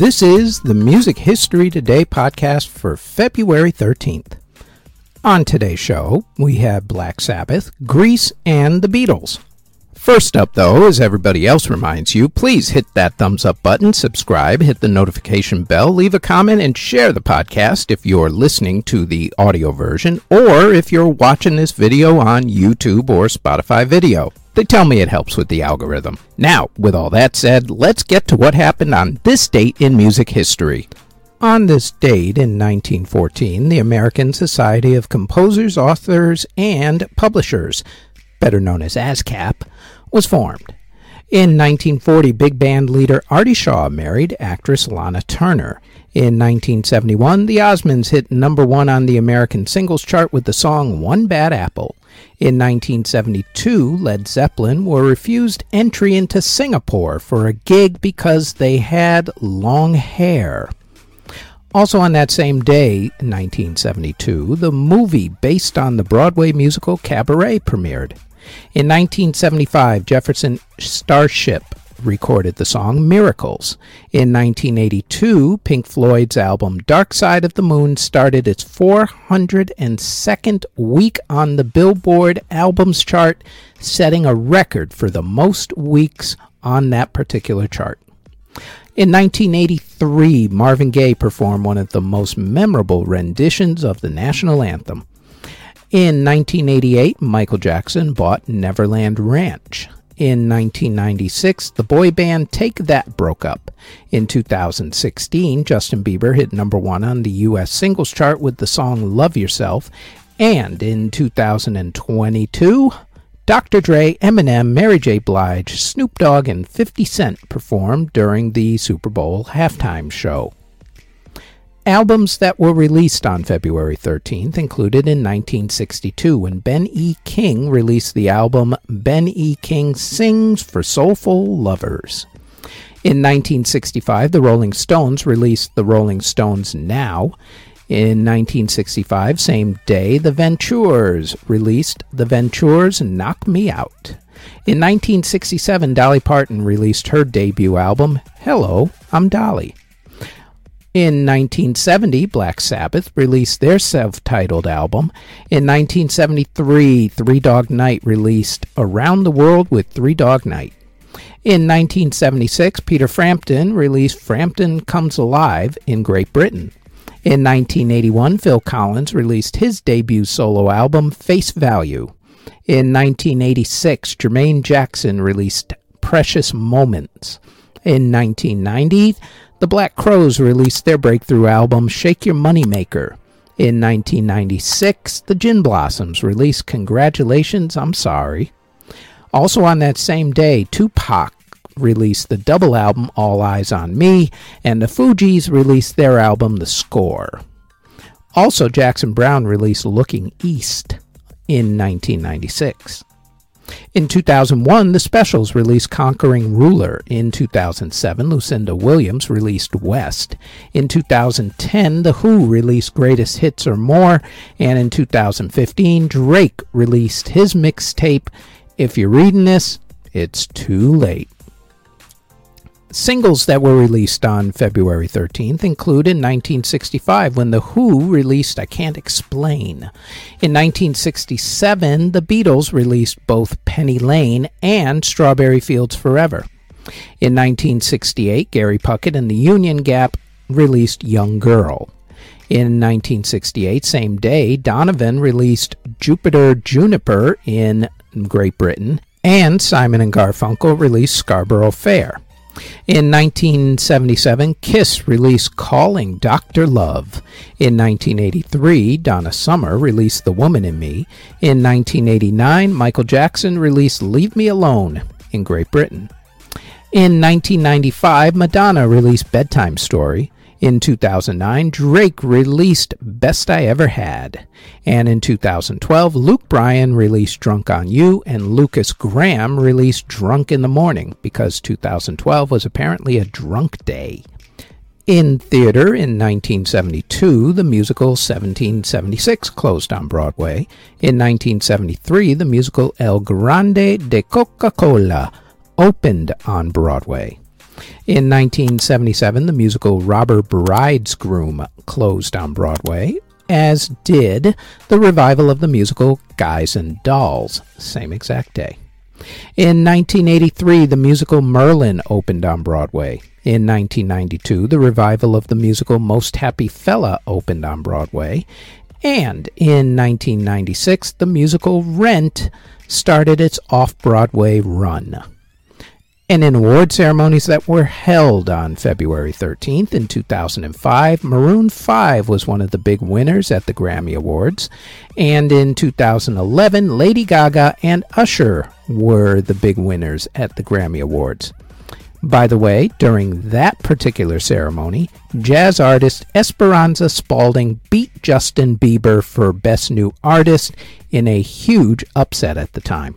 This is the Music History Today podcast for February 13th. On today's show, we have Black Sabbath, Grease, and the Beatles. First up, though, as everybody else reminds you, please hit that thumbs up button, subscribe, hit the notification bell, leave a comment, and share the podcast if you're listening to the audio version or if you're watching this video on YouTube or Spotify video. They tell me it helps with the algorithm. Now, with all that said, let's get to what happened on this date in music history. On this date in 1914, the American Society of Composers, Authors, and Publishers, better known as ASCAP, was formed. In 1940, big band leader Artie Shaw married actress Lana Turner. In 1971, the Osmonds hit number one on the American singles chart with the song One Bad Apple. In 1972, Led Zeppelin were refused entry into Singapore for a gig because they had long hair. Also on that same day, 1972, the movie based on the Broadway musical Cabaret premiered. In 1975, Jefferson Starship recorded the song Miracles. In 1982, Pink Floyd's album Dark Side of the Moon started its 402nd week on the Billboard Albums chart, setting a record for the most weeks on that particular chart. In 1983, Marvin Gaye performed one of the most memorable renditions of the national anthem. In 1988, Michael Jackson bought Neverland Ranch. In 1996, the boy band Take That broke up. In 2016, Justin Bieber hit number one on the U.S. singles chart with the song Love Yourself. And in 2022, Dr. Dre, Eminem, Mary J. Blige, Snoop Dogg, and 50 Cent performed during the Super Bowl halftime show. Albums that were released on February 13th included in 1962 when Ben E. King released the album Ben E. King Sings for Soulful Lovers. In 1965, the Rolling Stones released The Rolling Stones Now. In 1965, same day, the Ventures released The Ventures Knock Me Out. In 1967, Dolly Parton released her debut album, Hello, I'm Dolly. In 1970, Black Sabbath released their self titled album. In 1973, Three Dog Night released Around the World with Three Dog Night. In 1976, Peter Frampton released Frampton Comes Alive in Great Britain. In 1981, Phil Collins released his debut solo album, Face Value. In 1986, Jermaine Jackson released Precious Moments. In 1990, the Black Crowes released their breakthrough album, Shake Your Money Maker. In 1996, the Gin Blossoms released Congratulations, I'm Sorry. Also on that same day, Tupac released the double album All Eyez on Me, and the Fugees released their album The Score. Also, Jackson Browne released Looking East in 1996. In 2001, The Specials released Conquering Ruler. In 2007, Lucinda Williams released West. In 2010, The Who released Greatest Hits or More. And in 2015, Drake released his mixtape. If you're reading this, it's too late. Singles that were released on February 13th include in 1965 when The Who released I Can't Explain. In 1967, the Beatles released both Penny Lane and Strawberry Fields Forever. In 1968, Gary Puckett and the Union Gap released Young Girl. In 1968, same day, Donovan released Jupiter Juniper in Great Britain, and Simon and Garfunkel released Scarborough Fair. In 1977, Kiss released Calling Dr. Love. In 1983, Donna Summer released The Woman in Me. In 1989, Michael Jackson released Leave Me Alone in Great Britain. In 1995, Madonna released Bedtime Story. In 2009, Drake released Best I Ever Had. And in 2012, Luke Bryan released Drunk on You, and Lukas Graham released Drunk in the Morning because 2012 was apparently a drunk day. In theater in 1972, the musical 1776 closed on Broadway. In 1973, the musical El Grande de Coca Cola opened on Broadway. In 1977, the musical Robber Bridesgroom closed on Broadway, as did the revival of the musical Guys and Dolls, same exact day. In 1983, the musical Merlin opened on Broadway. In 1992, the revival of the musical Most Happy Fella opened on Broadway. And in 1996, the musical Rent started its off Broadway run. And in award ceremonies that were held on February 13th in 2005, Maroon 5 was one of the big winners at the Grammy Awards. And in 2011, Lady Gaga and Usher were the big winners at the Grammy Awards. By the way, during that particular ceremony, jazz artist Esperanza Spalding beat Justin Bieber for Best New Artist in a huge upset at the time.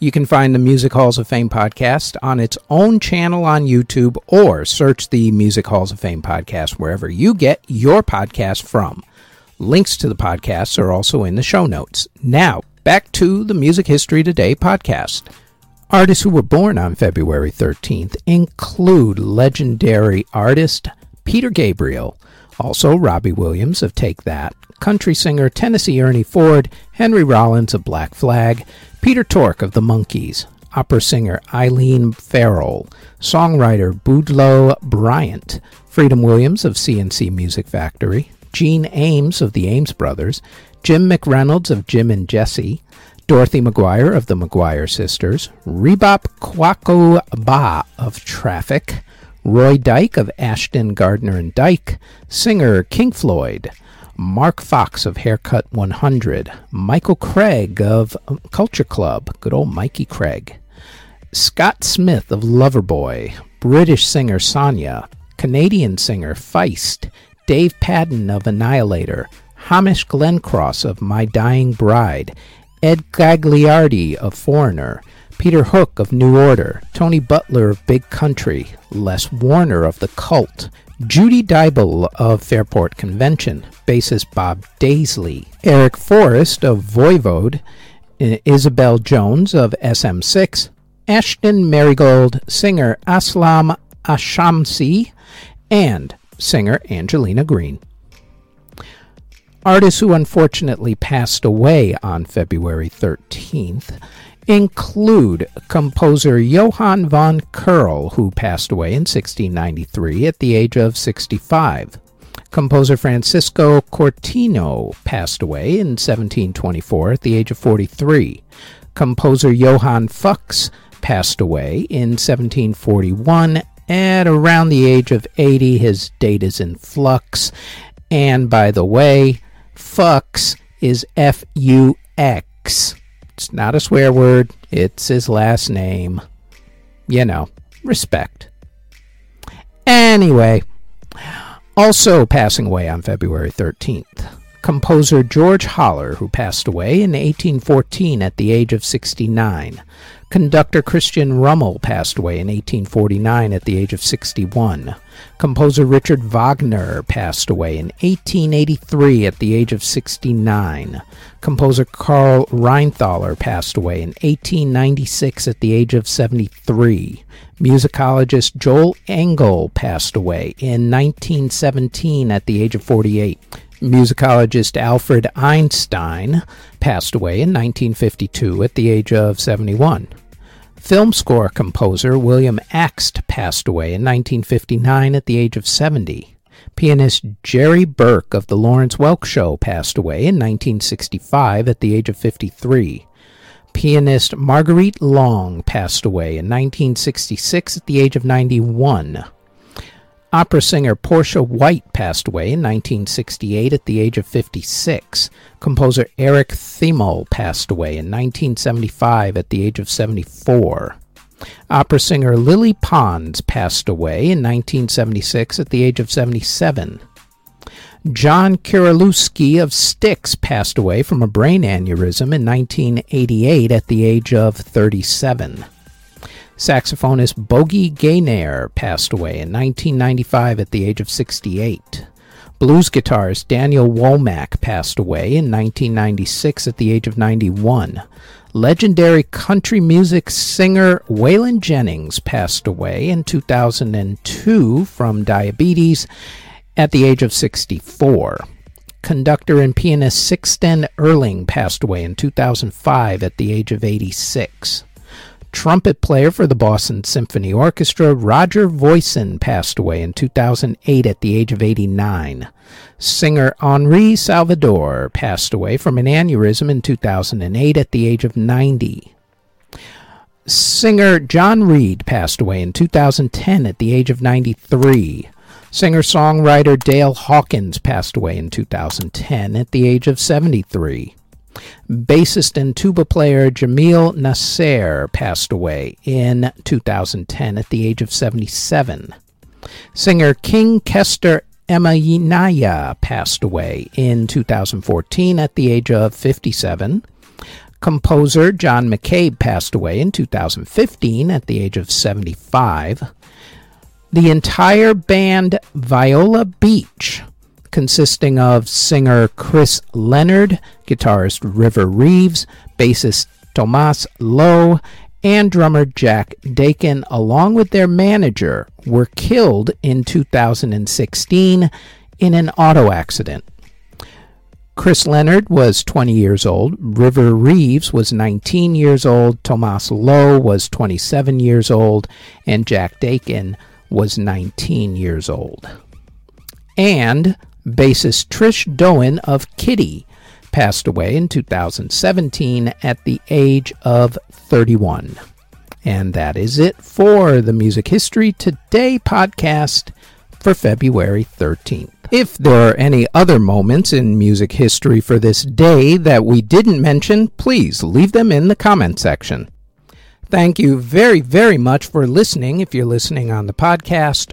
You can find the Music Halls of Fame podcast on its own channel on YouTube or search the Music Halls of Fame podcast wherever you get your podcast from. Links to the podcasts are also in the show notes. Now, back to the Music History Today podcast. Artists who were born on February 13th include legendary artist Peter Gabriel, also Robbie Williams of Take That, country singer Tennessee Ernie Ford, Henry Rollins of Black Flag, Peter Tork of the Monkees, opera singer Eileen Farrell, songwriter Boudleaux Bryant, Freedom Williams of C+C Music Factory, Gene Ames of the Ames Brothers, Jim McReynolds of Jim and Jesse, Dorothy McGuire of the McGuire Sisters, Rebop Kwaku Baah of Traffic, Roy Dyke of Ashton Gardner and Dyke, singer King Floyd, Mark Fox of Haircut 100, Michael Craig of Culture Club, good old Mikey Craig, Scott Smith of Loverboy, British singer Sonia, Canadian singer Feist, Dave Padden of Annihilator, Hamish Glencross of My Dying Bride, Ed Gagliardi of Foreigner, Peter Hook of New Order, Tony Butler of Big Country, Les Warner of The Cult, Judy Dyble of Fairport Convention, bassist Bob Daisley, Eric Forrest of Voivod, Isabel Jones of SM6, Ashton Marigold, singer Aslam Ashamsi, and singer Angelina Green. Artists who unfortunately passed away on February 13th include composer Johann von Kerll, who passed away in 1693 at the age of 65. Composer Francisco Cortino passed away in 1724 at the age of 43. Composer Johann Fux passed away in 1741 at around the age of 80. His date is in flux. And by the way, Fux is F U X. It's not a swear word, it's his last name. You know, respect. Anyway, also passing away on February 13th, composer George Haller, who passed away in 1814 at the age of 69. Conductor Christian Rummel passed away in 1849 at the age of 61. Composer Richard Wagner passed away in 1883 at the age of 69. Composer Karl Reinthaler passed away in 1896 at the age of 73. Musicologist Joel Engel passed away in 1917 at the age of 48. Musicologist Alfred Einstein passed away in 1952 at the age of 71. Film score composer William Axt passed away in 1959 at the age of 70. Pianist Jerry Burke of The Lawrence Welk Show passed away in 1965 at the age of 53. Pianist Marguerite Long passed away in 1966 at the age of 91. Opera singer Portia White passed away in 1968 at the age of 56. Composer Eric Thiemaul passed away in 1975 at the age of 74. Opera singer Lily Pons passed away in 1976 at the age of 77. John Curulewski of Styx passed away from a brain aneurysm in 1988 at the age of 37. Saxophonist Bogie Gaynor passed away in 1995 at the age of 68. Blues guitarist Daniel Womack passed away in 1996 at the age of 91. Legendary country music singer Waylon Jennings passed away in 2002 from diabetes at the age of 64. Conductor and pianist Sixten Ehrling passed away in 2005 at the age of 86 trumpet player for the Boston Symphony Orchestra, Roger Voisin, passed away in 2008 at the age of 89. Singer Henri Salvador passed away from an aneurysm in 2008 at the age of 90. Singer John Reed passed away in 2010 at the age of 93. Singer songwriter Dale Hawkins passed away in 2010 at the age of 73. Bassist and tuba player Jamil Nasser passed away in 2010 at the age of 77. Singer King Kester Emeneya passed away in 2014 at the age of 57. Composer John McCabe passed away in 2015 at the age of 75. The entire band Viola Beach consisting of singer Kris Leonard, guitarist River Reeves, bassist Tomas Lowe, and drummer Jack Dakin, along with their manager, were killed in 2016 in an auto accident. Kris Leonard was 20 years old, River Reeves was 19 years old, Tomas Lowe was 27 years old, and Jack Dakin was 19 years old. And Bassist Trish Doan of Kittie passed away in 2017 at the age of 31. And that is it for the Music History Today podcast for February 13th. If there are any other moments in music history for this day that we didn't mention, please leave them in the comment section. Thank you very, very much for listening if you're listening on the podcast